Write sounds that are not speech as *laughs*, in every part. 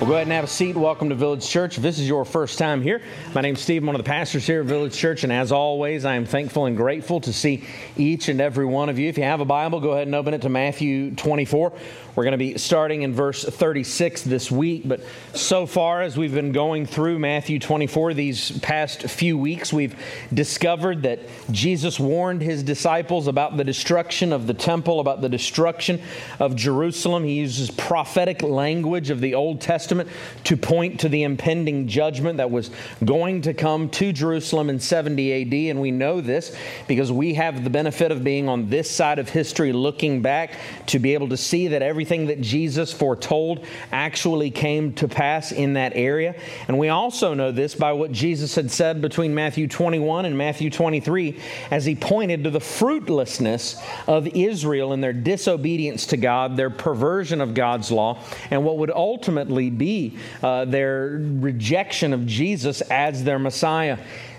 Well, go ahead and have a seat. Welcome to Village Church. If this is your first time here, my name's Steve. I'm one of the pastors here at Village Church, and as always, I am thankful and grateful to see each and every one of you. If you have a Bible, go ahead and open it to Matthew 24. We're going to be starting in verse 36 this week, but so far as we've been going through Matthew 24 these past few weeks, we've discovered that Jesus warned his disciples about the destruction of the temple, about the destruction of Jerusalem. He uses prophetic language of the Old Testament to point to the impending judgment that was going to come to Jerusalem in 70 AD, and we know this because we have the benefit of being on this side of history looking back to be able to see that everything everything that Jesus foretold actually came to pass in that area. And we also know this by what Jesus had said between Matthew 21 and Matthew 23 as he pointed to the fruitlessness of Israel and their disobedience to God, their perversion of God's law, and what would ultimately be uh, their rejection of Jesus as their Messiah.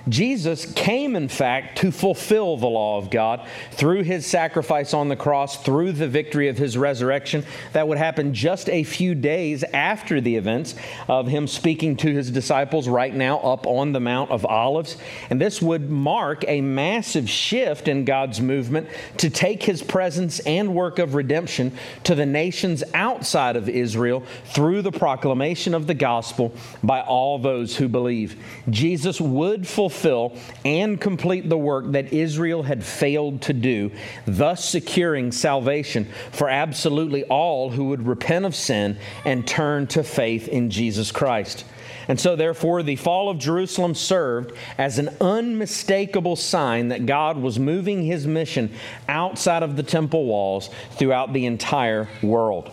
Jesus came, in fact, to fulfill the law of God through his sacrifice on the cross, through the victory of his resurrection. That would happen just a few days after the events of him speaking to his disciples right now up on the Mount of Olives. And this would mark a massive shift in God's movement to take his presence and work of redemption to the nations outside of Israel through the proclamation of the gospel by all those who believe. Jesus would fulfill fulfill and complete the work that Israel had failed to do, thus securing salvation for absolutely all who would repent of sin and turn to faith in Jesus Christ. And so, therefore, the fall of Jerusalem served as an unmistakable sign that God was moving his mission outside of the temple walls throughout the entire world.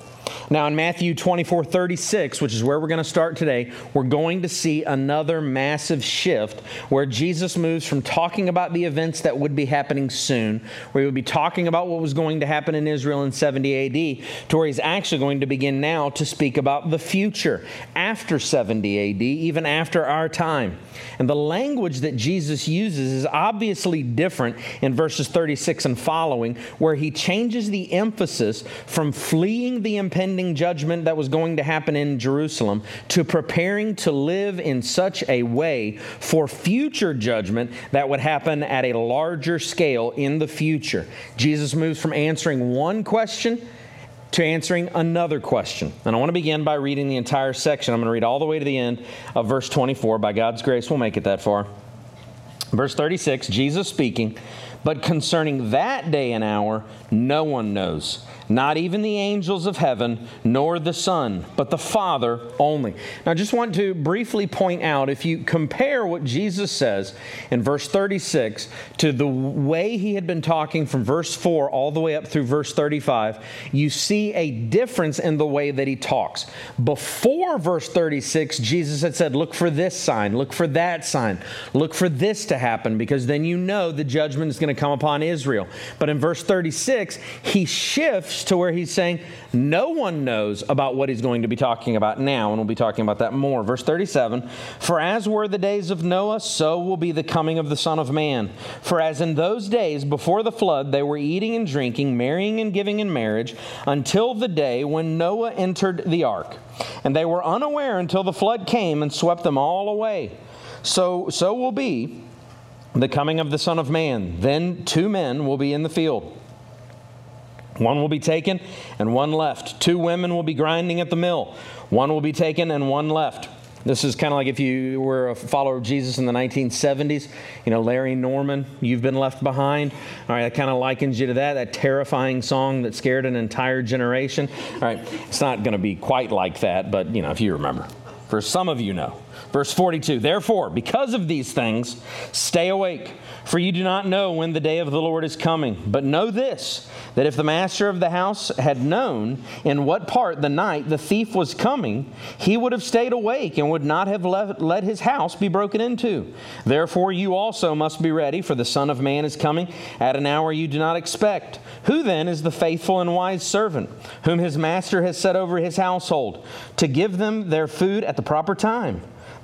Now, in Matthew 24 36, which is where we're going to start today, we're going to see another massive shift where Jesus moves from talking about the events that would be happening soon, where he would be talking about what was going to happen in Israel in 70 AD, to where he's actually going to begin now to speak about the future after 70 AD, even after our time. And the language that Jesus uses is obviously different in verses 36 and following, where he changes the emphasis from fleeing the impending judgment that was going to happen in Jerusalem to preparing to live in such a way for future judgment that would happen at a larger scale in the future. Jesus moves from answering one question to answering another question. And I want to begin by reading the entire section. I'm going to read all the way to the end of verse 24. By God's grace, we'll make it that far. Verse 36 Jesus speaking, but concerning that day and hour, no one knows not even the angels of heaven, nor the Son, but the Father only. Now, I just want to briefly point out if you compare what Jesus says in verse 36 to the way he had been talking from verse 4 all the way up through verse 35, you see a difference in the way that he talks. Before verse 36, Jesus had said, Look for this sign, look for that sign, look for this to happen, because then you know the judgment is going to come upon Israel. But in verse 36, he shifts to where he's saying no one knows about what he's going to be talking about now, and we'll be talking about that more. Verse 37 For as were the days of Noah, so will be the coming of the Son of Man. For as in those days before the flood, they were eating and drinking, marrying and giving in marriage, until the day when Noah entered the ark. And they were unaware until the flood came and swept them all away. So, so will be the coming of the Son of Man. Then two men will be in the field one will be taken and one left. Two women will be grinding at the mill. One will be taken and one left. This is kind of like if you were a follower of Jesus in the 1970s, you know, Larry Norman, You've Been Left Behind. All right, that kind of likens you to that, that terrifying song that scared an entire generation. All right, it's not going to be quite like that, but, you know, if you remember. For some of you know. Verse 42 Therefore, because of these things, stay awake, for you do not know when the day of the Lord is coming. But know this that if the master of the house had known in what part the night the thief was coming, he would have stayed awake and would not have let, let his house be broken into. Therefore, you also must be ready, for the Son of Man is coming at an hour you do not expect. Who then is the faithful and wise servant, whom his master has set over his household, to give them their food at the proper time?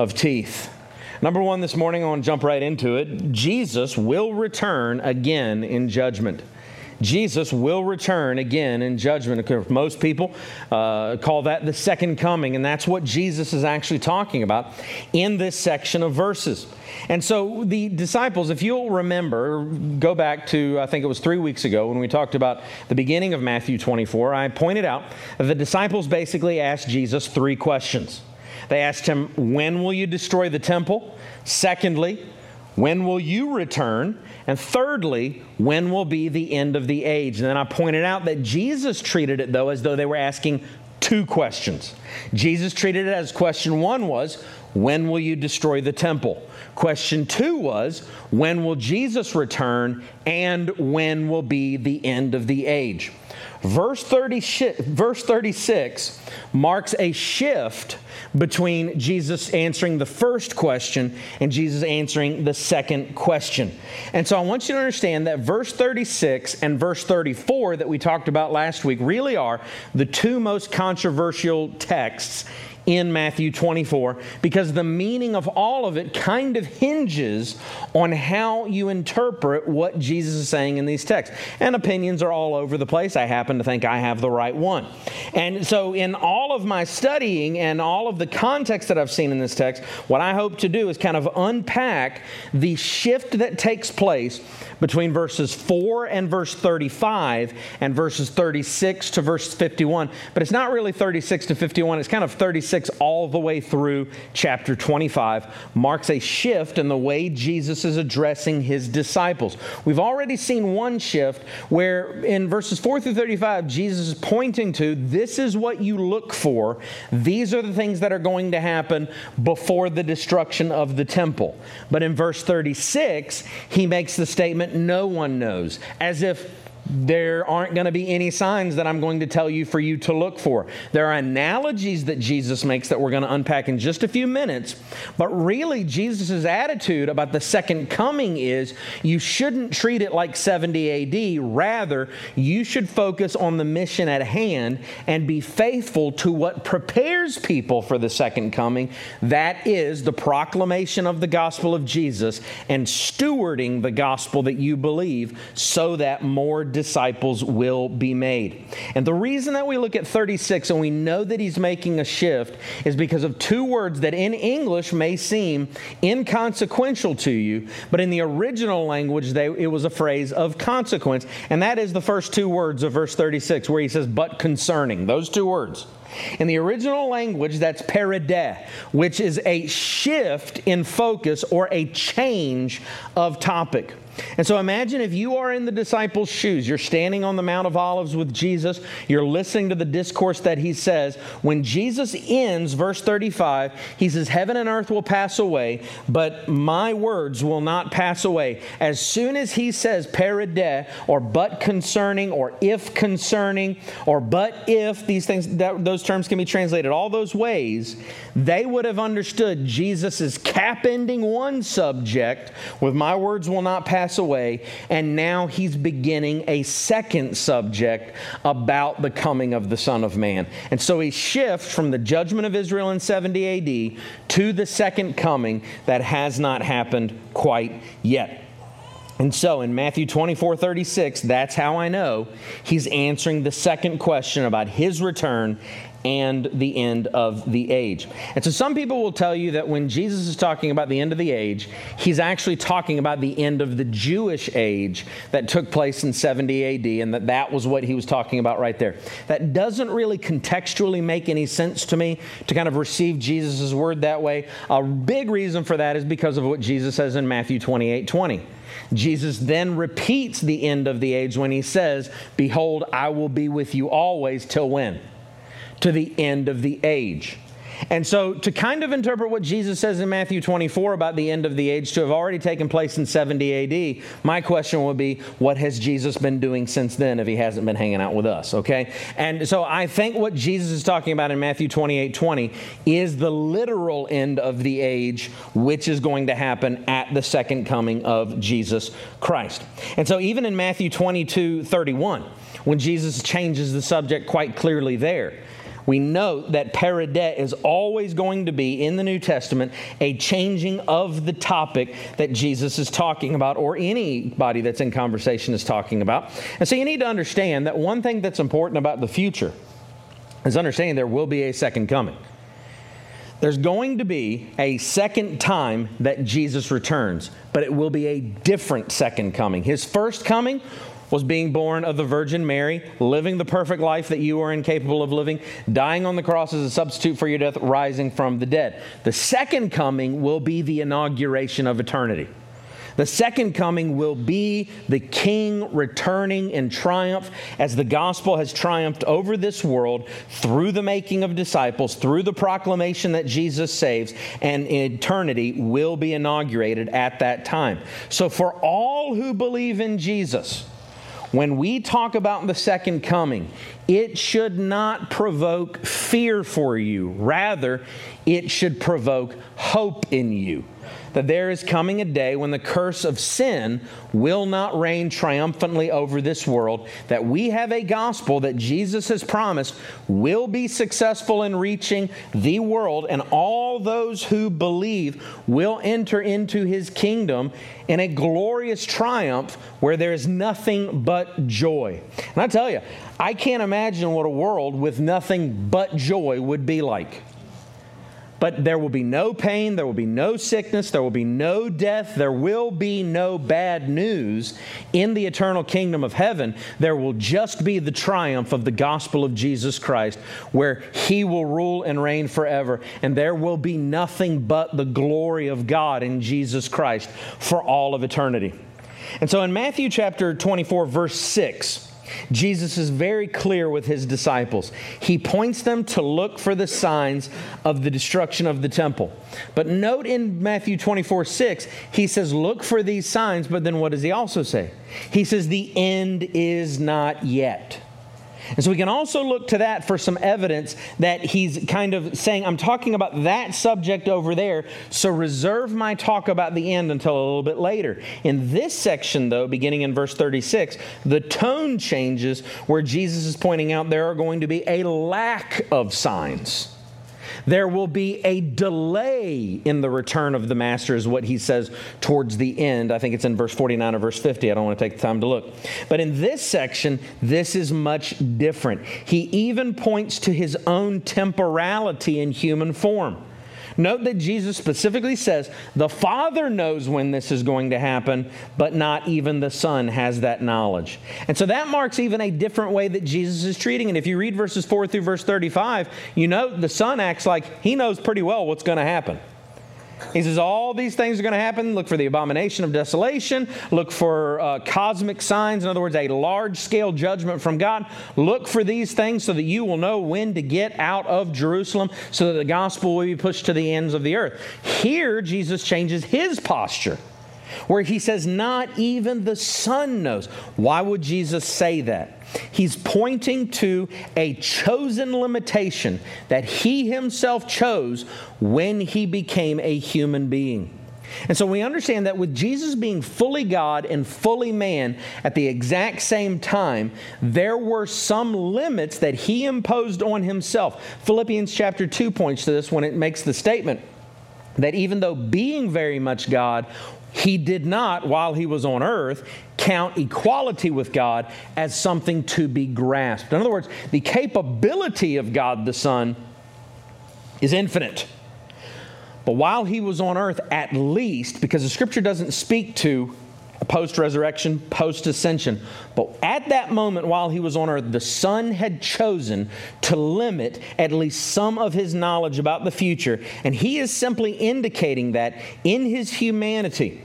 of teeth. Number one this morning, I want to jump right into it. Jesus will return again in judgment. Jesus will return again in judgment. Most people uh, call that the second coming, and that's what Jesus is actually talking about in this section of verses. And so the disciples, if you'll remember, go back to, I think it was three weeks ago when we talked about the beginning of Matthew 24, I pointed out that the disciples basically asked Jesus three questions. They asked him, When will you destroy the temple? Secondly, when will you return? And thirdly, when will be the end of the age? And then I pointed out that Jesus treated it, though, as though they were asking two questions. Jesus treated it as question one was, When will you destroy the temple? Question two was, When will Jesus return? And when will be the end of the age? Verse, 30, verse 36 marks a shift between Jesus answering the first question and Jesus answering the second question. And so I want you to understand that verse 36 and verse 34 that we talked about last week really are the two most controversial texts in Matthew 24 because the meaning of all of it kind of hinges on how you interpret what Jesus is saying in these texts. And opinions are all over the place. I happen to think I have the right one. And so, in all of my studying and all of the context that I've seen in this text, what I hope to do is kind of unpack the shift that takes place between verses 4 and verse 35 and verses 36 to verse 51. But it's not really 36 to 51, it's kind of 36 all the way through chapter 25. Marks a shift in the way Jesus is addressing his disciples. We've already seen one shift where in verses 4 through 35, Jesus is pointing to this is what you look for. These are the things that are going to happen before the destruction of the temple. But in verse 36, he makes the statement, no one knows, as if there aren't going to be any signs that I'm going to tell you for you to look for. There are analogies that Jesus makes that we're going to unpack in just a few minutes. But really, Jesus' attitude about the second coming is you shouldn't treat it like 70 AD. Rather, you should focus on the mission at hand and be faithful to what prepares people for the second coming. That is the proclamation of the gospel of Jesus and stewarding the gospel that you believe so that more disciples will be made. And the reason that we look at 36 and we know that he's making a shift is because of two words that in English may seem inconsequential to you, but in the original language, they, it was a phrase of consequence. And that is the first two words of verse 36, where he says, but concerning. Those two words. In the original language, that's perideh, which is a shift in focus or a change of topic. And so imagine if you are in the disciples' shoes. You're standing on the Mount of Olives with Jesus. You're listening to the discourse that he says. When Jesus ends, verse 35, he says, Heaven and earth will pass away, but my words will not pass away. As soon as he says perideh, or but concerning, or if concerning, or but if, these things, that, those terms can be translated all those ways, they would have understood Jesus is cap ending one subject with my words will not pass pass away, and now he's beginning a second subject about the coming of the Son of Man. And so he shifts from the judgment of Israel in 70 AD to the second coming that has not happened quite yet. And so in Matthew 24, 36, that's how I know he's answering the second question about his return and the end of the age. And so some people will tell you that when Jesus is talking about the end of the age, he's actually talking about the end of the Jewish age that took place in 70 AD and that that was what he was talking about right there. That doesn't really contextually make any sense to me to kind of receive Jesus' word that way. A big reason for that is because of what Jesus says in Matthew 28, 20. Jesus then repeats the end of the age when he says, Behold, I will be with you always till when? To the end of the age. And so, to kind of interpret what Jesus says in Matthew 24 about the end of the age to have already taken place in 70 AD, my question would be what has Jesus been doing since then if he hasn't been hanging out with us, okay? And so, I think what Jesus is talking about in Matthew 28 20 is the literal end of the age, which is going to happen at the second coming of Jesus Christ. And so, even in Matthew 22 31, when Jesus changes the subject quite clearly there, we note that perideh is always going to be in the New Testament a changing of the topic that Jesus is talking about or anybody that's in conversation is talking about. And so you need to understand that one thing that's important about the future is understanding there will be a second coming. There's going to be a second time that Jesus returns, but it will be a different second coming. His first coming was being born of the Virgin Mary, living the perfect life that you are incapable of living, dying on the cross as a substitute for your death, rising from the dead. The second coming will be the inauguration of eternity. The second coming will be the king returning in triumph as the gospel has triumphed over this world through the making of disciples, through the proclamation that Jesus saves, and eternity will be inaugurated at that time. So, for all who believe in Jesus, when we talk about the second coming, it should not provoke fear for you. Rather, it should provoke hope in you that there is coming a day when the curse of sin will not reign triumphantly over this world, that we have a gospel that Jesus has promised will be successful in reaching the world, and all those who believe will enter into his kingdom in a glorious triumph where there is nothing but joy. And I tell you, I can't imagine what a world with nothing but joy would be like. But there will be no pain, there will be no sickness, there will be no death, there will be no bad news in the eternal kingdom of heaven. There will just be the triumph of the gospel of Jesus Christ, where he will rule and reign forever. And there will be nothing but the glory of God in Jesus Christ for all of eternity. And so in Matthew chapter 24, verse 6, Jesus is very clear with his disciples. He points them to look for the signs of the destruction of the temple. But note in Matthew 24 6, he says, Look for these signs, but then what does he also say? He says, The end is not yet. And so we can also look to that for some evidence that he's kind of saying, I'm talking about that subject over there, so reserve my talk about the end until a little bit later. In this section, though, beginning in verse 36, the tone changes where Jesus is pointing out there are going to be a lack of signs. There will be a delay in the return of the master, is what he says towards the end. I think it's in verse 49 or verse 50. I don't want to take the time to look. But in this section, this is much different. He even points to his own temporality in human form. Note that Jesus specifically says the Father knows when this is going to happen, but not even the Son has that knowledge. And so that marks even a different way that Jesus is treating it. If you read verses 4 through verse 35, you know the Son acts like he knows pretty well what's going to happen. He says, All these things are going to happen. Look for the abomination of desolation. Look for uh, cosmic signs. In other words, a large scale judgment from God. Look for these things so that you will know when to get out of Jerusalem so that the gospel will be pushed to the ends of the earth. Here, Jesus changes his posture where he says, Not even the Son knows. Why would Jesus say that? He's pointing to a chosen limitation that he himself chose when he became a human being. And so we understand that with Jesus being fully God and fully man at the exact same time, there were some limits that he imposed on himself. Philippians chapter 2 points to this when it makes the statement that even though being very much God, he did not, while he was on earth, count equality with God as something to be grasped. In other words, the capability of God the Son is infinite. But while he was on earth, at least, because the scripture doesn't speak to post resurrection, post ascension, but at that moment while he was on earth, the Son had chosen to limit at least some of his knowledge about the future. And he is simply indicating that in his humanity,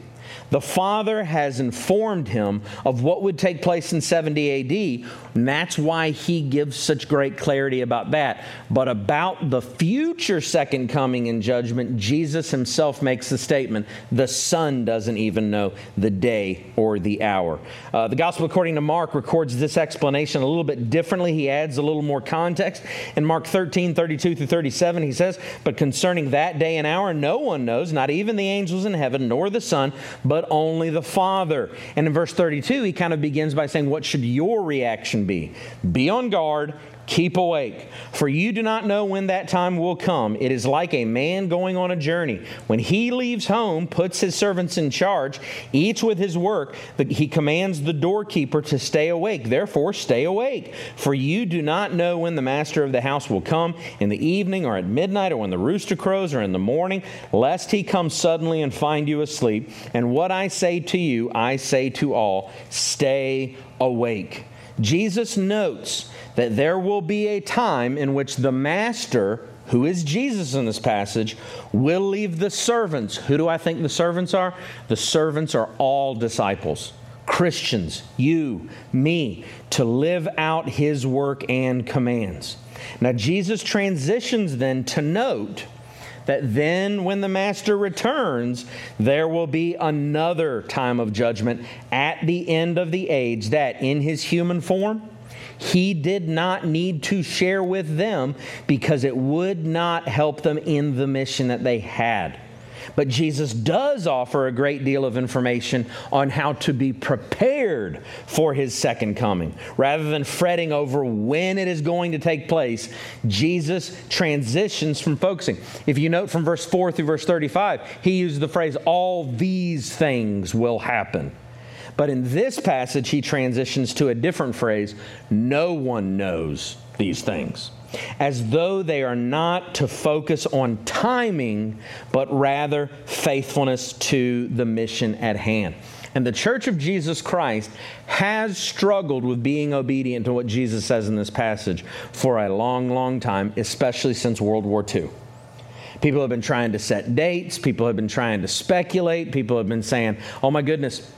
The Father has informed him of what would take place in 70 AD, and that's why he gives such great clarity about that. But about the future second coming in judgment, Jesus himself makes the statement the Son doesn't even know the day or the hour. Uh, the Gospel according to Mark records this explanation a little bit differently. He adds a little more context. In Mark 13, 32 through 37, he says, But concerning that day and hour, no one knows, not even the angels in heaven, nor the Son, but but only the Father. And in verse 32, he kind of begins by saying, What should your reaction be? Be on guard Keep awake, for you do not know when that time will come. It is like a man going on a journey. When he leaves home, puts his servants in charge, each with his work, but he commands the doorkeeper to stay awake. Therefore, stay awake, for you do not know when the master of the house will come in the evening or at midnight or when the rooster crows or in the morning, lest he come suddenly and find you asleep. And what I say to you, I say to all stay awake. Jesus notes that there will be a time in which the master, who is Jesus in this passage, will leave the servants. Who do I think the servants are? The servants are all disciples. Christians, you, me, to live out his work and commands. Now, Jesus transitions then to note that then when the master returns, there will be another time of judgment at the end of the age that in his human form, he did not need to share with them because it would not help them in the mission that they had. But Jesus does offer a great deal of information on how to be prepared for his second coming. Rather than fretting over when it is going to take place, Jesus transitions from focusing. If you note from verse 4 through verse 35, he used the phrase, All these things will happen. But in this passage, he transitions to a different phrase no one knows these things, as though they are not to focus on timing, but rather faithfulness to the mission at hand. And the Church of Jesus Christ has struggled with being obedient to what Jesus says in this passage for a long, long time, especially since World War II. People have been trying to set dates. People have been trying to speculate. People have been saying, oh my goodness,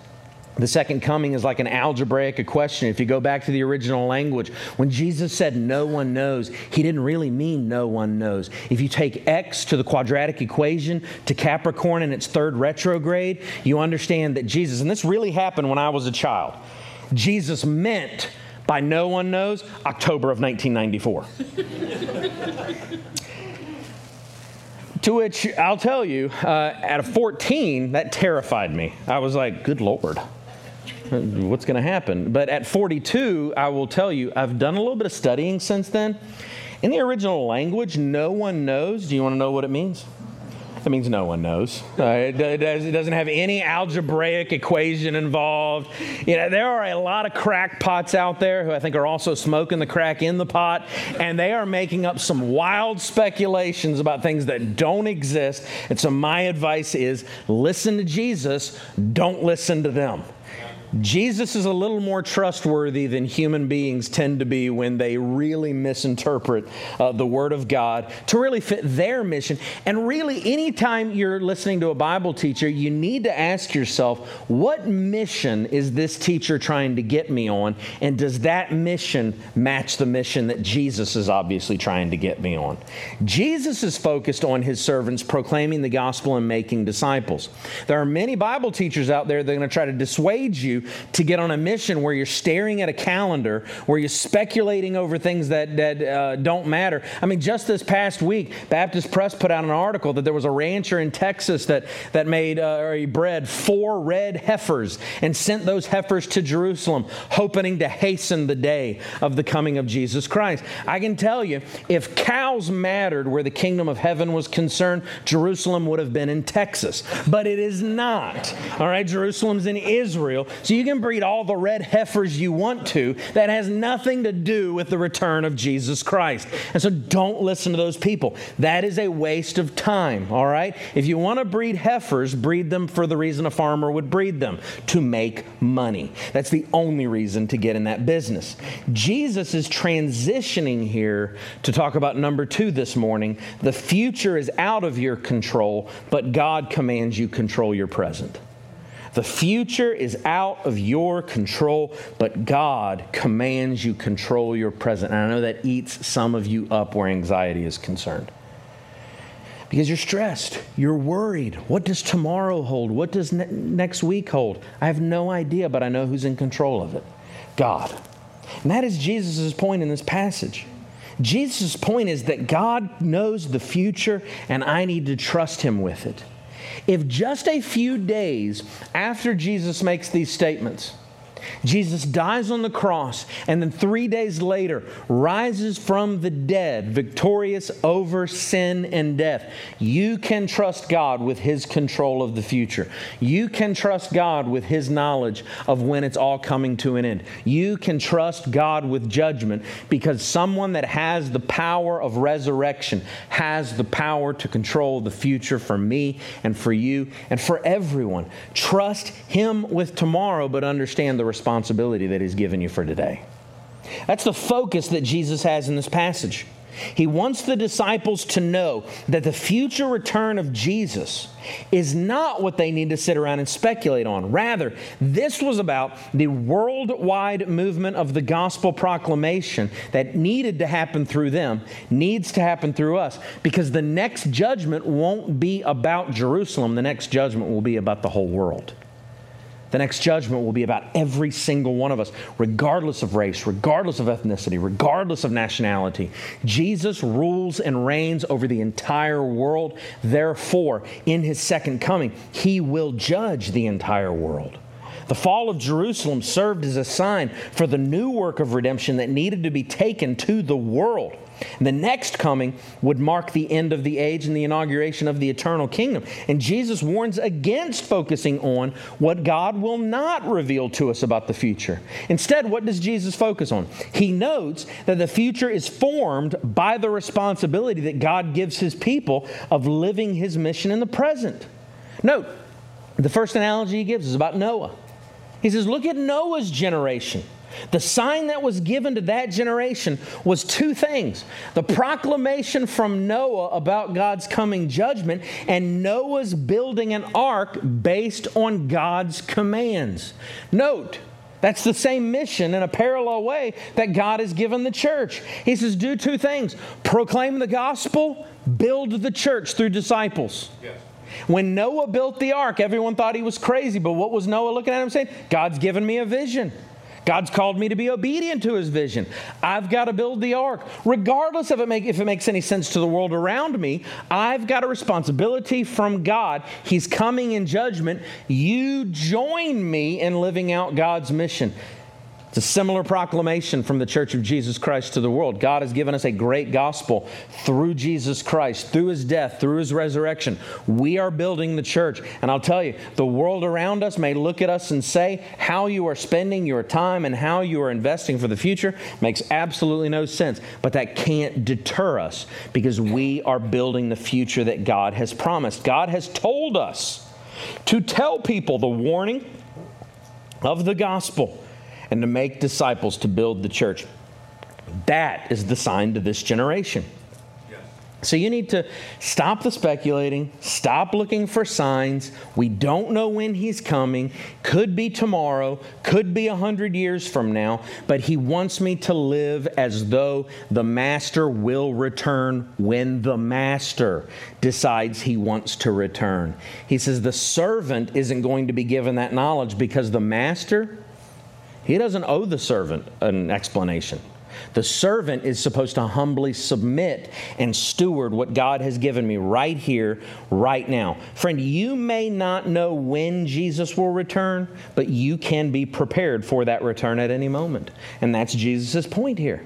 the second coming is like an algebraic equation. If you go back to the original language, when Jesus said no one knows, he didn't really mean no one knows. If you take x to the quadratic equation to Capricorn in its third retrograde, you understand that Jesus, and this really happened when I was a child, Jesus meant by no one knows October of 1994. *laughs* to which I'll tell you, uh, at 14, that terrified me. I was like, good Lord *laughs* what's going to happen? But at 42, I will tell you, I've done a little bit of studying since then. In the original language, no one knows. Do you want to know what it means? It means no one knows. Uh, it, it, doesn't have any algebraic equation involved. You know, there are a lot of crackpots out there who I think are also smoking the crack in the pot, and they are making up some wild speculations about things that don't exist. And so, my advice is listen to Jesus, don't listen to them. Jesus is a little more trustworthy than human beings tend to be when they really misinterpret uh, the Word of God to really fit their mission. And really, anytime you're listening to a Bible teacher, you need to ask yourself, what mission is this teacher trying to get me on? And does that mission match the mission that Jesus is obviously trying to get me on? Jesus is focused on his servants proclaiming the gospel and making disciples. There are many Bible teachers out there that are going to try to dissuade you to get on a mission where you're staring at a calendar, where you're speculating over things that, that uh, don't matter. I mean, just this past week, Baptist Press put out an article that there was a rancher in Texas that, that made uh, or he bred four red heifers and sent those heifers to Jerusalem, hoping to hasten the day of the coming of Jesus Christ. I can tell you, if cows mattered where the kingdom of heaven was concerned, Jerusalem would have been in Texas. But it is not. All right, Jerusalem's in Israel. So you can breed all the red heifers you want to. That has nothing to do with the return of Jesus Christ. And so don't listen to those people. That is a waste of time, all right? If you want to breed heifers, breed them for the reason a farmer would breed them to make money. That's the only reason to get in that business. Jesus is transitioning here to talk about number two this morning. The future is out of your control, but God commands you control your present. The future is out of your control, but God commands you control your present. And I know that eats some of you up where anxiety is concerned. Because you're stressed, you're worried. What does tomorrow hold? What does ne- next week hold? I have no idea, but I know who's in control of it God. And that is Jesus' point in this passage. Jesus' point is that God knows the future, and I need to trust Him with it. If just a few days after Jesus makes these statements, Jesus dies on the cross and then three days later rises from the dead, victorious over sin and death. You can trust God with His control of the future. You can trust God with His knowledge of when it's all coming to an end. You can trust God with judgment because someone that has the power of resurrection has the power to control the future for me and for you and for everyone. Trust Him with tomorrow, but understand the responsibility that He's given you for today. That's the focus that Jesus has in this passage. He wants the disciples to know that the future return of Jesus is not what they need to sit around and speculate on. Rather, this was about the worldwide movement of the gospel proclamation that needed to happen through them, needs to happen through us, because the next judgment won't be about Jerusalem, the next judgment will be about the whole world. The next judgment will be about every single one of us, regardless of race, regardless of ethnicity, regardless of nationality. Jesus rules and reigns over the entire world. Therefore, in his second coming, he will judge the entire world. The fall of Jerusalem served as a sign for the new work of redemption that needed to be taken to the world. The next coming would mark the end of the age and the inauguration of the eternal kingdom. And Jesus warns against focusing on what God will not reveal to us about the future. Instead, what does Jesus focus on? He notes that the future is formed by the responsibility that God gives his people of living his mission in the present. Note, the first analogy he gives is about Noah. He says, Look at Noah's generation. The sign that was given to that generation was two things the proclamation from Noah about God's coming judgment, and Noah's building an ark based on God's commands. Note, that's the same mission in a parallel way that God has given the church. He says, Do two things proclaim the gospel, build the church through disciples. Yes. When Noah built the ark, everyone thought he was crazy, but what was Noah looking at him saying? God's given me a vision. God's called me to be obedient to his vision. I've got to build the ark. Regardless of it make, if it makes any sense to the world around me, I've got a responsibility from God. He's coming in judgment. You join me in living out God's mission. It's a similar proclamation from the Church of Jesus Christ to the world. God has given us a great gospel through Jesus Christ, through his death, through his resurrection. We are building the church. And I'll tell you, the world around us may look at us and say, how you are spending your time and how you are investing for the future makes absolutely no sense. But that can't deter us because we are building the future that God has promised. God has told us to tell people the warning of the gospel and to make disciples to build the church. That is the sign to this generation. So you need to stop the speculating, stop looking for signs. We don't know when he's coming. Could be tomorrow, could be a hundred years from now, but he wants me to live as though the master will return when the master decides he wants to return. He says the servant isn't going to be given that knowledge because the master he doesn't owe the servant an explanation. The servant is supposed to humbly submit and steward what God has given me right here, right now. Friend, you may not know when Jesus will return, but you can be prepared for that return at any moment. And that's Jesus' point here.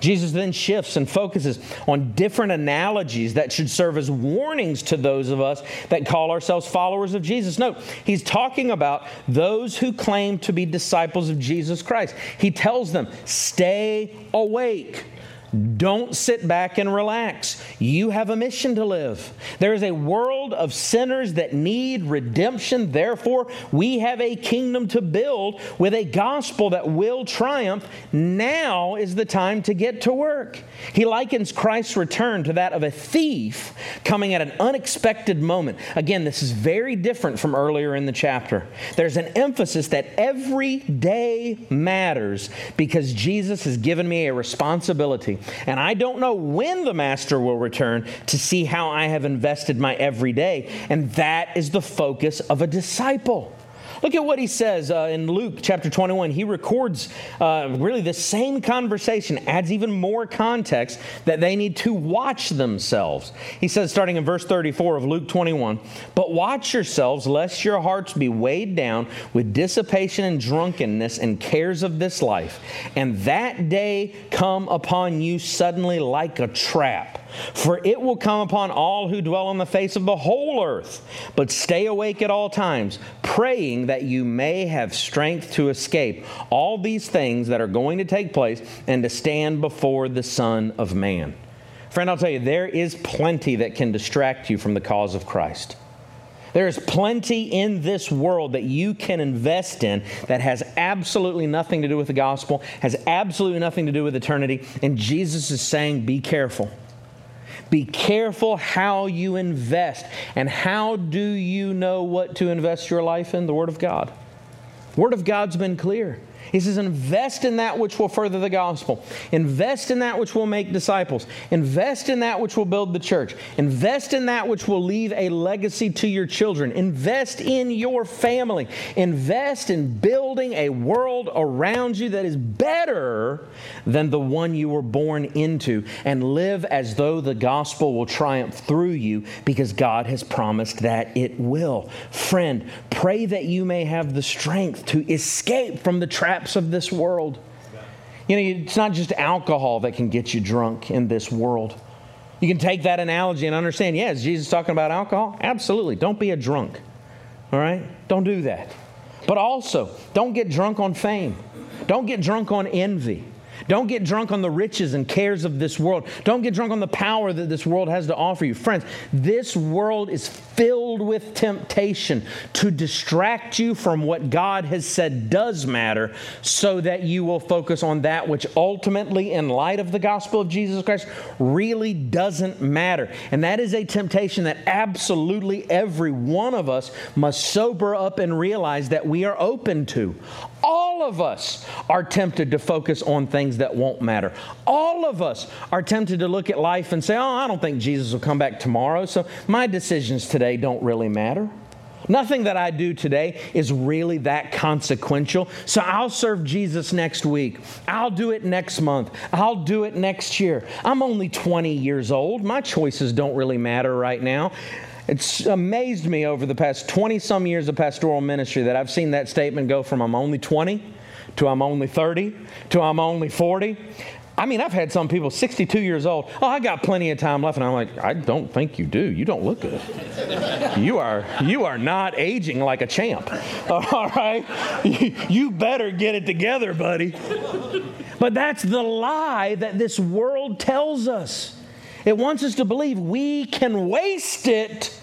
Jesus then shifts and focuses on different analogies that should serve as warnings to those of us that call ourselves followers of Jesus. No, he's talking about those who claim to be disciples of Jesus Christ. He tells them, stay awake. Don't sit back and relax. You have a mission to live. There is a world of sinners that need redemption. Therefore, we have a kingdom to build with a gospel that will triumph. Now is the time to get to work. He likens Christ's return to that of a thief coming at an unexpected moment. Again, this is very different from earlier in the chapter. There's an emphasis that every day matters because Jesus has given me a responsibility and I don't know when the master will return to see how I have invested my everyday. And that is the focus of a disciple. Look at what he says uh, in Luke chapter 21. He records uh, really the same conversation, adds even more context that they need to watch themselves. He says, starting in verse 34 of Luke 21, But watch yourselves, lest your hearts be weighed down with dissipation and drunkenness and cares of this life, and that day come upon you suddenly like a trap. For it will come upon all who dwell on the face of the whole earth. But stay awake at all times, praying that you may have strength to escape all these things that are going to take place and to stand before the Son of Man. Friend, I'll tell you, there is plenty that can distract you from the cause of Christ. There is plenty in this world that you can invest in that has absolutely nothing to do with the gospel, has absolutely nothing to do with eternity. And Jesus is saying, be careful. Be careful how you invest. And how do you know what to invest your life in? The Word of God. Word of God's been clear. He says, invest in that which will further the gospel. Invest in that which will make disciples. Invest in that which will build the church. Invest in that which will leave a legacy to your children. Invest in your family. Invest in building a world around you that is better than the one you were born into. And live as though the gospel will triumph through you because God has promised that it will. Friend, pray that you may have the strength to escape from the trap traps of this world. You know, it's not just alcohol that can get you drunk in this world. You can take that analogy and understand, yeah, is Jesus talking about alcohol? Absolutely. Don't be a drunk. All right? Don't do that. But also, don't get drunk on fame. Don't get drunk on envy. Don't get drunk on the riches and cares of this world. Don't get drunk on the power that this world has to offer you. Friends, this world is filled with temptation to distract you from what God has said does matter so that you will focus on that which ultimately, in light of the gospel of Jesus Christ, really doesn't matter. And that is a temptation that absolutely every one of us must sober up and realize that we are open to. All of us are tempted to focus on things that won't matter. All of us are tempted to look at life and say, Oh, I don't think Jesus will come back tomorrow, so my decisions today don't really matter. Nothing that I do today is really that consequential. So I'll serve Jesus next week. I'll do it next month. I'll do it next year. I'm only 20 years old. My choices don't really matter right now. It's amazed me over the past 20 some years of pastoral ministry that I've seen that statement go from I'm only 20 to I'm only 30 to I'm only 40. I mean, I've had some people 62 years old. Oh, I got plenty of time left, and I'm like, I don't think you do. You don't look good. you are you are not aging like a champ. *laughs* All right, *laughs* you better get it together, buddy. But that's the lie that this world tells us. It wants us to believe we can waste it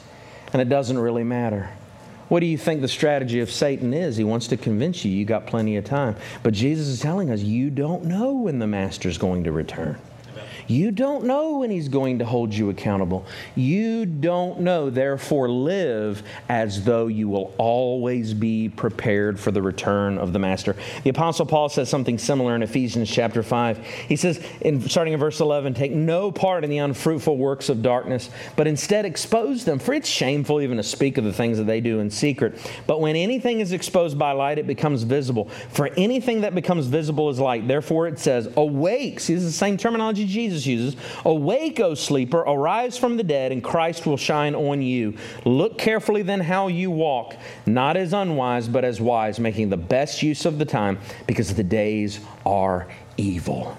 and it doesn't really matter. What do you think the strategy of Satan is? He wants to convince you you got plenty of time. But Jesus is telling us you don't know when the master's going to return. You don't know when He's going to hold you accountable. You don't know. Therefore, live as though you will always be prepared for the return of the Master. The Apostle Paul says something similar in Ephesians chapter 5. He says, in, starting in verse 11, take no part in the unfruitful works of darkness, but instead expose them. For it's shameful even to speak of the things that they do in secret. But when anything is exposed by light, it becomes visible. For anything that becomes visible is light. Therefore, it says, awake. See, this is the same terminology Jesus Jesus uses Awake, O sleeper, arise from the dead, and Christ will shine on you. Look carefully then how you walk, not as unwise, but as wise, making the best use of the time, because the days are evil.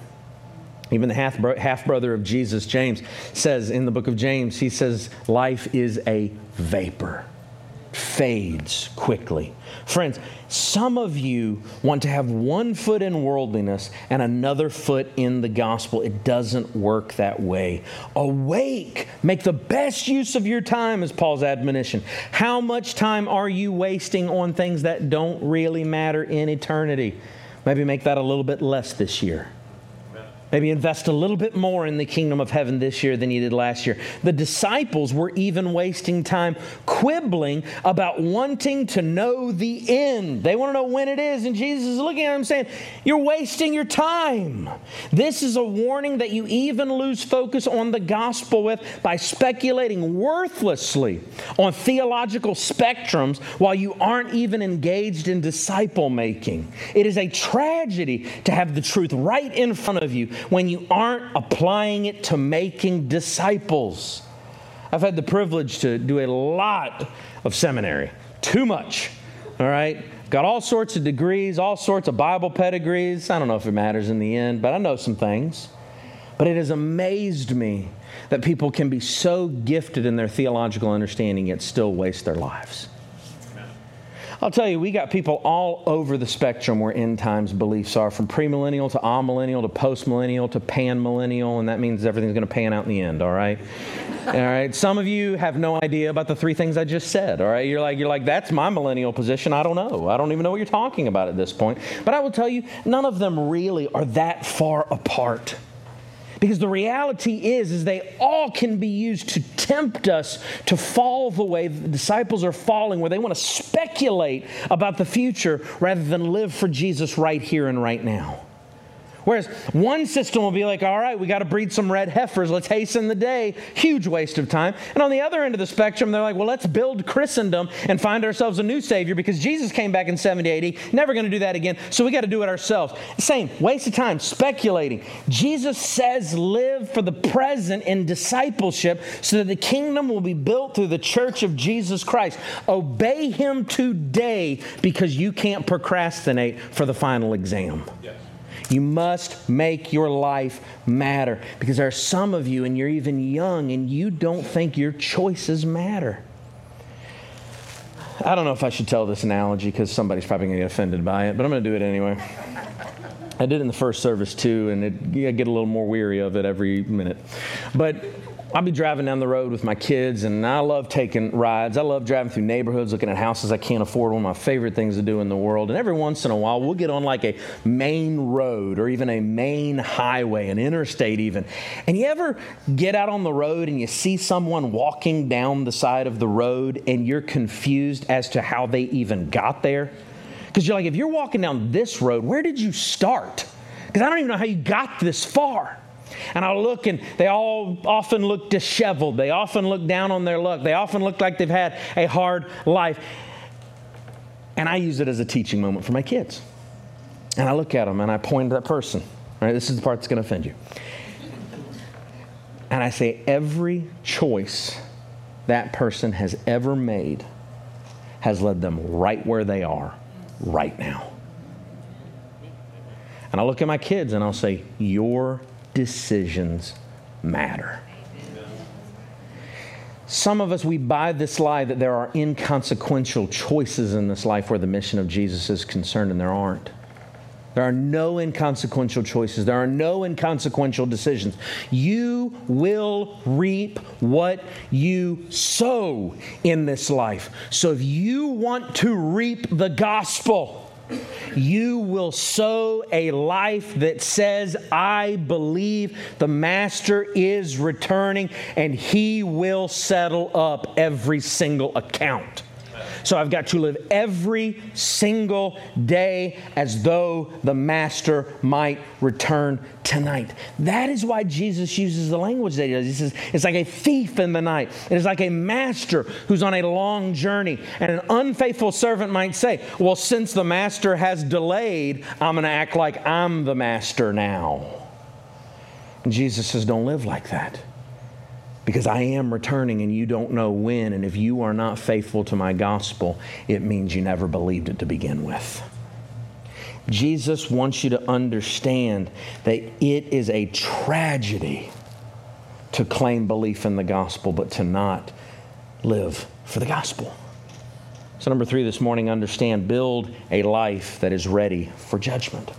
Even the half, half brother of Jesus, James, says in the book of James, he says, Life is a vapor fades quickly. Friends, some of you want to have one foot in worldliness and another foot in the gospel. It doesn't work that way. Awake, make the best use of your time, is Paul's admonition. How much time are you wasting on things that don't really matter in eternity? Maybe make that a little bit less this year. Maybe invest a little bit more in the kingdom of heaven this year than you did last year. The disciples were even wasting time quibbling about wanting to know the end. They want to know when it is. And Jesus is looking at them saying, You're wasting your time. This is a warning that you even lose focus on the gospel with by speculating worthlessly on theological spectrums while you aren't even engaged in disciple making. It is a tragedy to have the truth right in front of you when you aren't applying it to making disciples. I've had the privilege to do a lot of seminary, too much, all right? Got all sorts of degrees, all sorts of Bible pedigrees. I don't know if it matters in the end, but I know some things. But it has amazed me that people can be so gifted in their theological understanding yet still waste their lives. I'll tell you, we got people all over the spectrum where end times beliefs are, from premillennial to amillennial to postmillennial to panmillennial, and that means everything's going to pan out in the end, all right? all right. Some of you have no idea about the three things I just said, all right? You're like, you're like, that's my millennial position. I don't know. I don't even know what you're talking about at this point. But I will tell you, none of them really are that far apart. Because the reality is, is they all can be used to tempt us to fall the way the disciples are falling, where they want to speculate about the future rather than live for Jesus right here and right now. Whereas one system will be like, all right, we got to breed some red heifers. Let's hasten the day. Huge waste of time. And on the other end of the spectrum, they're like, well, let's build Christendom and find ourselves a new Savior because Jesus came back in 70 AD. Never going to do that again. So we got to do it ourselves. Same, waste of time, speculating. Jesus says, live for the present in discipleship so that the kingdom will be built through the church of Jesus Christ. Obey Him today because you can't procrastinate for the final exam. Yes. You must make your life matter because there are some of you, and you're even young, and you don't think your choices matter. I don't know if I should tell this analogy because somebody's probably going to get offended by it, but I'm going to do it anyway. I did it in the first service too, and it, I get a little more weary of it every minute. But I'll be driving down the road with my kids, and I love taking rides. I love driving through neighborhoods, looking at houses I can't afford, one of my favorite things to do in the world. And every once in a while, we'll get on like a main road or even a main highway, an interstate even. And you ever get out on the road and you see someone walking down the side of the road and you're confused as to how they even got there? Because you're like, if you're walking down this road, where did you start? Because I don't even know how you got this far. And I look, and they all often look disheveled. They often look down on their luck. They often look like they've had a hard life. And I use it as a teaching moment for my kids. And I look at them and I point at that person. Right, this is the part that's going to offend you. And I say, every choice that person has ever made has led them right where they are right now. And I look at my kids and I'll say, Your decisions matter. Some of us, we buy this lie that there are inconsequential choices in this life where the mission of Jesus is concerned, and there aren't. There are no inconsequential choices. There are no inconsequential decisions. You will reap what you sow in this life. So if you want to reap the gospel, you will sow a life that says, I believe the Master is returning and he will settle up every single account. So I've got to live every single day as though the master might return tonight. That is why Jesus uses the language that he does. He says, it's like a thief in the night. It is like a master who's on a long journey. And an unfaithful servant might say, Well, since the master has delayed, I'm going to act like I'm the master now. And Jesus says, Don't live like that because I am returning and you don't know when. And if you are not faithful to my gospel, it means you never believed it to begin with. Jesus wants you to understand that it is a tragedy to claim belief in the gospel, but to not live for the gospel. So, number three this morning, understand build a life that is ready for judgment.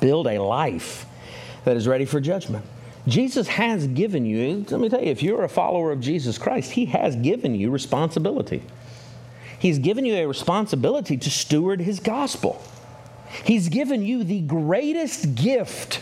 Build a life that is ready for judgment. Jesus has given you, let me tell you, if you're a follower of Jesus Christ, He has given you responsibility. He's given you a responsibility to steward His gospel. He's given you the greatest gift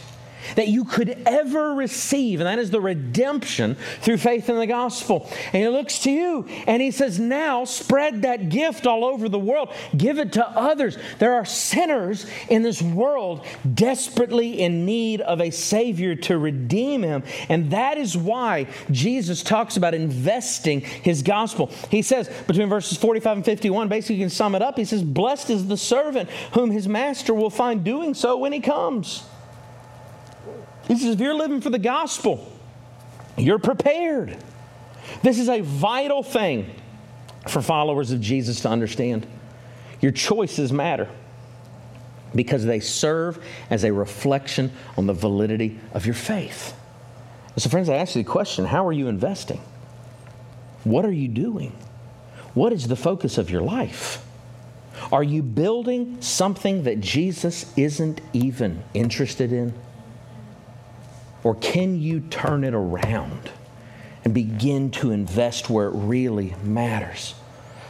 that you could ever receive, and that is the redemption through faith in the gospel. And he looks to you and he says, Now spread that gift all over the world, give it to others. There are sinners in this world desperately in need of a Savior to redeem him. And that is why Jesus talks about investing his gospel. He says, between verses 45 and 51, basically, you can sum it up. He says, Blessed is the servant whom his master will find doing so when he comes. He says, if you're living for the gospel, you're prepared. This is a vital thing for followers of Jesus to understand. Your choices matter because they serve as a reflection on the validity of your faith. So, friends, I ask you the question how are you investing? What are you doing? What is the focus of your life? Are you building something that Jesus isn't even interested in? Or can you turn it around and begin to invest where it really matters?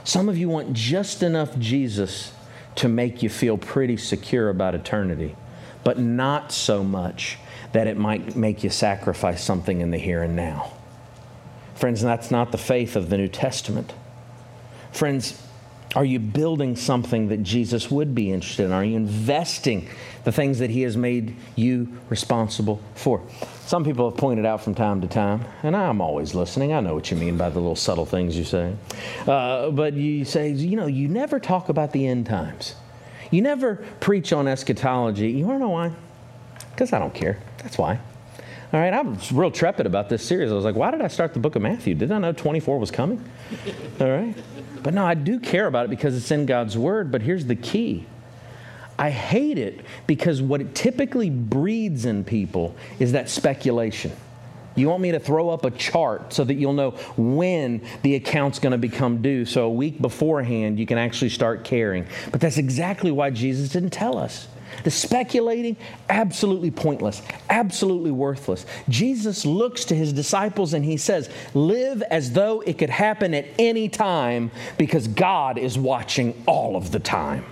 Some of you want just enough Jesus to make you feel pretty secure about eternity, but not so much that it might make you sacrifice something in the here and now. Friends, that's not the faith of the New Testament. Friends, are you building something that Jesus would be interested in? Are you investing the things that He has made you responsible for? Some people have pointed out from time to time, and I'm always listening. I know what you mean by the little subtle things you say. Uh, but you say, you know, you never talk about the end times. You never preach on eschatology. You want to know why? Because I don't care. That's why. All right, I was real trepid about this series. I was like, why did I start the book of Matthew? Didn't I know 24 was coming? All right. But no, I do care about it because it's in God's Word. But here's the key I hate it because what it typically breeds in people is that speculation. You want me to throw up a chart so that you'll know when the account's going to become due. So a week beforehand, you can actually start caring. But that's exactly why Jesus didn't tell us. The speculating, absolutely pointless, absolutely worthless. Jesus looks to his disciples and he says, Live as though it could happen at any time because God is watching all of the time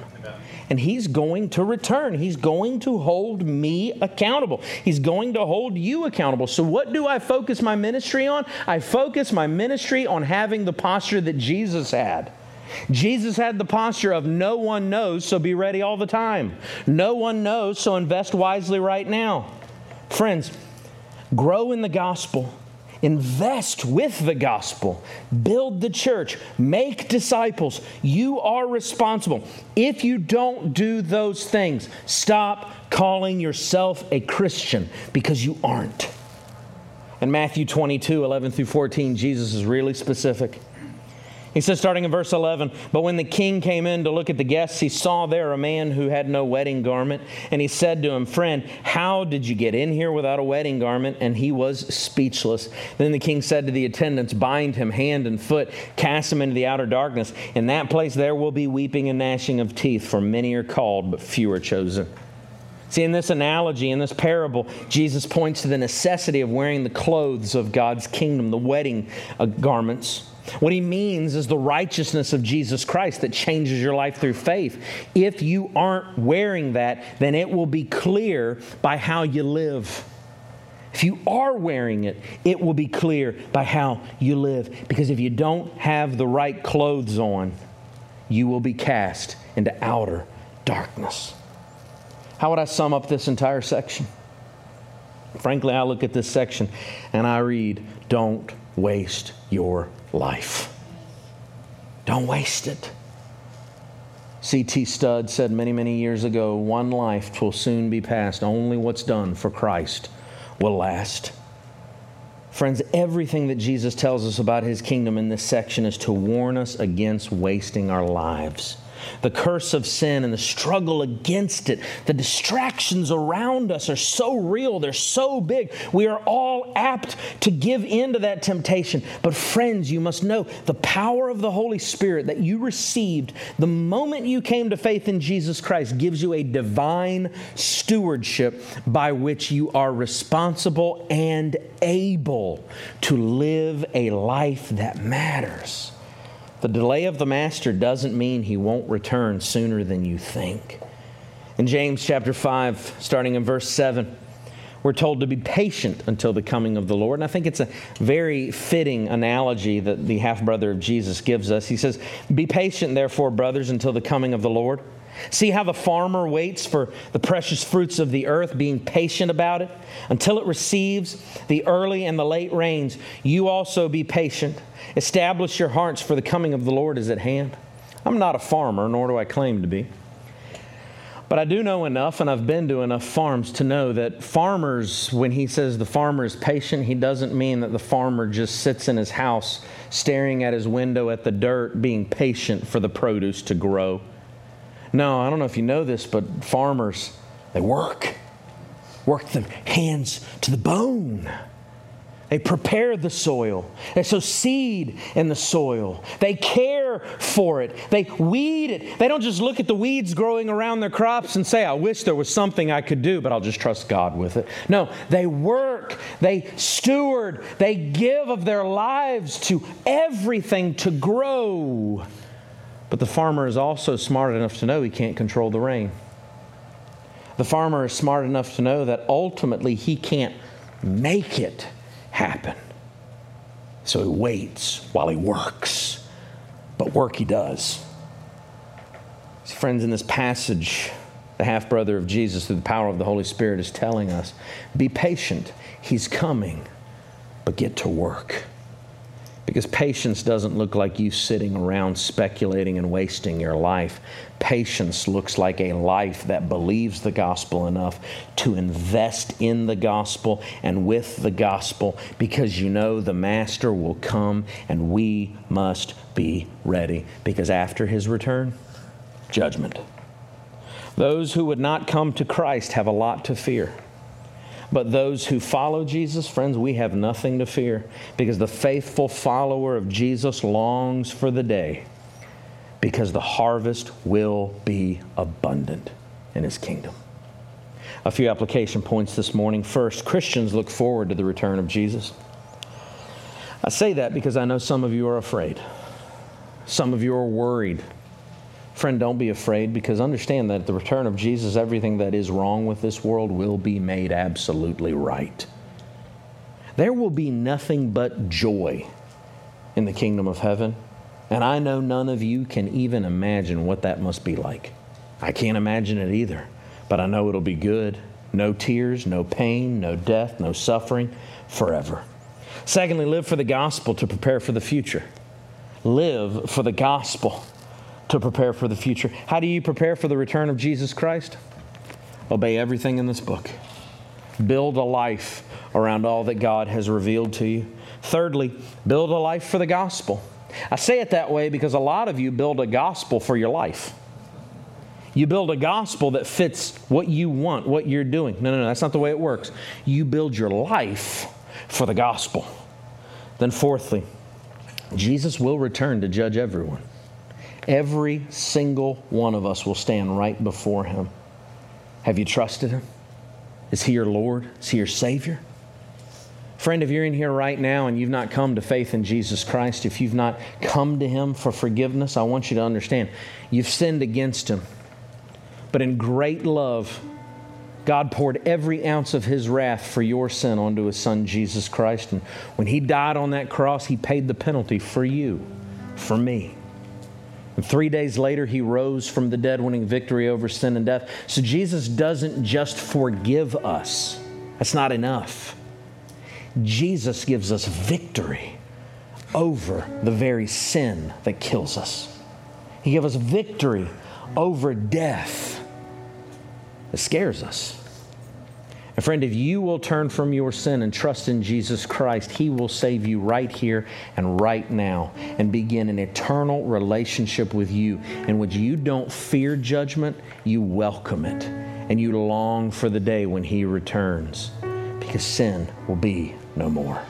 and he's going to return. He's going to hold me accountable. He's going to hold you accountable. So, what do I focus my ministry on? I focus my ministry on having the posture that Jesus had. Jesus had the posture of no one knows, so be ready all the time. No one knows, so invest wisely right now. Friends, grow in the gospel. Invest with the gospel. Build the church. Make disciples. You are responsible. If you don't do those things, stop calling yourself a Christian because you aren't. In Matthew 22 11 through 14, Jesus is really specific. He says, starting in verse 11, But when the king came in to look at the guests, he saw there a man who had no wedding garment. And he said to him, Friend, how did you get in here without a wedding garment? And he was speechless. Then the king said to the attendants, Bind him hand and foot, cast him into the outer darkness. In that place there will be weeping and gnashing of teeth, for many are called, but few are chosen. See, in this analogy, in this parable, Jesus points to the necessity of wearing the clothes of God's kingdom, the wedding uh, garments. What he means is the righteousness of Jesus Christ that changes your life through faith. If you aren't wearing that, then it will be clear by how you live. If you are wearing it, it will be clear by how you live. Because if you don't have the right clothes on, you will be cast into outer darkness. How would I sum up this entire section? Frankly, I look at this section and I read, Don't waste your life. Don't waste it. C.T. Studd said many, many years ago one life will soon be past. Only what's done for Christ will last. Friends, everything that Jesus tells us about his kingdom in this section is to warn us against wasting our lives. The curse of sin and the struggle against it, the distractions around us are so real, they're so big. We are all apt to give in to that temptation. But, friends, you must know the power of the Holy Spirit that you received the moment you came to faith in Jesus Christ gives you a divine stewardship by which you are responsible and able to live a life that matters. The delay of the master doesn't mean he won't return sooner than you think. In James chapter 5, starting in verse 7, we're told to be patient until the coming of the Lord. And I think it's a very fitting analogy that the half brother of Jesus gives us. He says, Be patient, therefore, brothers, until the coming of the Lord. See how the farmer waits for the precious fruits of the earth, being patient about it until it receives the early and the late rains. You also be patient. Establish your hearts, for the coming of the Lord is at hand. I'm not a farmer, nor do I claim to be. But I do know enough, and I've been to enough farms to know that farmers, when he says the farmer is patient, he doesn't mean that the farmer just sits in his house staring at his window at the dirt, being patient for the produce to grow. No, I don't know if you know this, but farmers, they work. Work their hands to the bone. They prepare the soil. They sow seed in the soil. They care for it. They weed it. They don't just look at the weeds growing around their crops and say, I wish there was something I could do, but I'll just trust God with it. No, they work. They steward. They give of their lives to everything to grow. But the farmer is also smart enough to know he can't control the rain. The farmer is smart enough to know that ultimately he can't make it happen. So he waits while he works, but work he does. Friends, in this passage, the half brother of Jesus, through the power of the Holy Spirit, is telling us be patient. He's coming, but get to work. Because patience doesn't look like you sitting around speculating and wasting your life. Patience looks like a life that believes the gospel enough to invest in the gospel and with the gospel because you know the master will come and we must be ready. Because after his return, judgment. Those who would not come to Christ have a lot to fear. But those who follow Jesus, friends, we have nothing to fear because the faithful follower of Jesus longs for the day because the harvest will be abundant in his kingdom. A few application points this morning. First, Christians look forward to the return of Jesus. I say that because I know some of you are afraid. Some of you are worried Friend, don't be afraid because understand that at the return of Jesus, everything that is wrong with this world will be made absolutely right. There will be nothing but joy in the kingdom of heaven. And I know none of you can even imagine what that must be like. I can't imagine it either, but I know it'll be good. No tears, no pain, no death, no suffering, forever. Secondly, live for the gospel to prepare for the future. Live for the gospel to prepare for the future. How do you prepare for the return of Jesus Christ? Obey everything in this book. Build a life around all that God has revealed to you. Thirdly, build a life for the gospel. I say it that way because a lot of you build a gospel for your life. You build a gospel that fits what you want, what you're doing. No, no, no, that's not the way it works. You build your life for the gospel. Then, fourthly, Jesus will return to judge everyone. Every single one of us will stand right before Him. Have you trusted Him? Is He your Lord? Is He your Savior? Friend, if you're in here right now and you've not come to faith in Jesus Christ, if you've not come to Him for forgiveness, I want you to understand you've sinned against Him. But in great love, God poured every ounce of His wrath for your sin onto His Son, Jesus Christ. And when He died on that cross, He paid the penalty for you, for me. And three days later, he rose from the dead, winning victory over sin and death. So Jesus doesn't just forgive us, that's not enough. Jesus gives us victory over the very sin that kills us. He gives us victory over death that scares us. And friend, if you will turn from your sin and trust in Jesus Christ, He will save you right here and right now and begin an eternal relationship with you in which you don't fear judgment, you welcome it, and you long for the day when He returns because sin will be no more.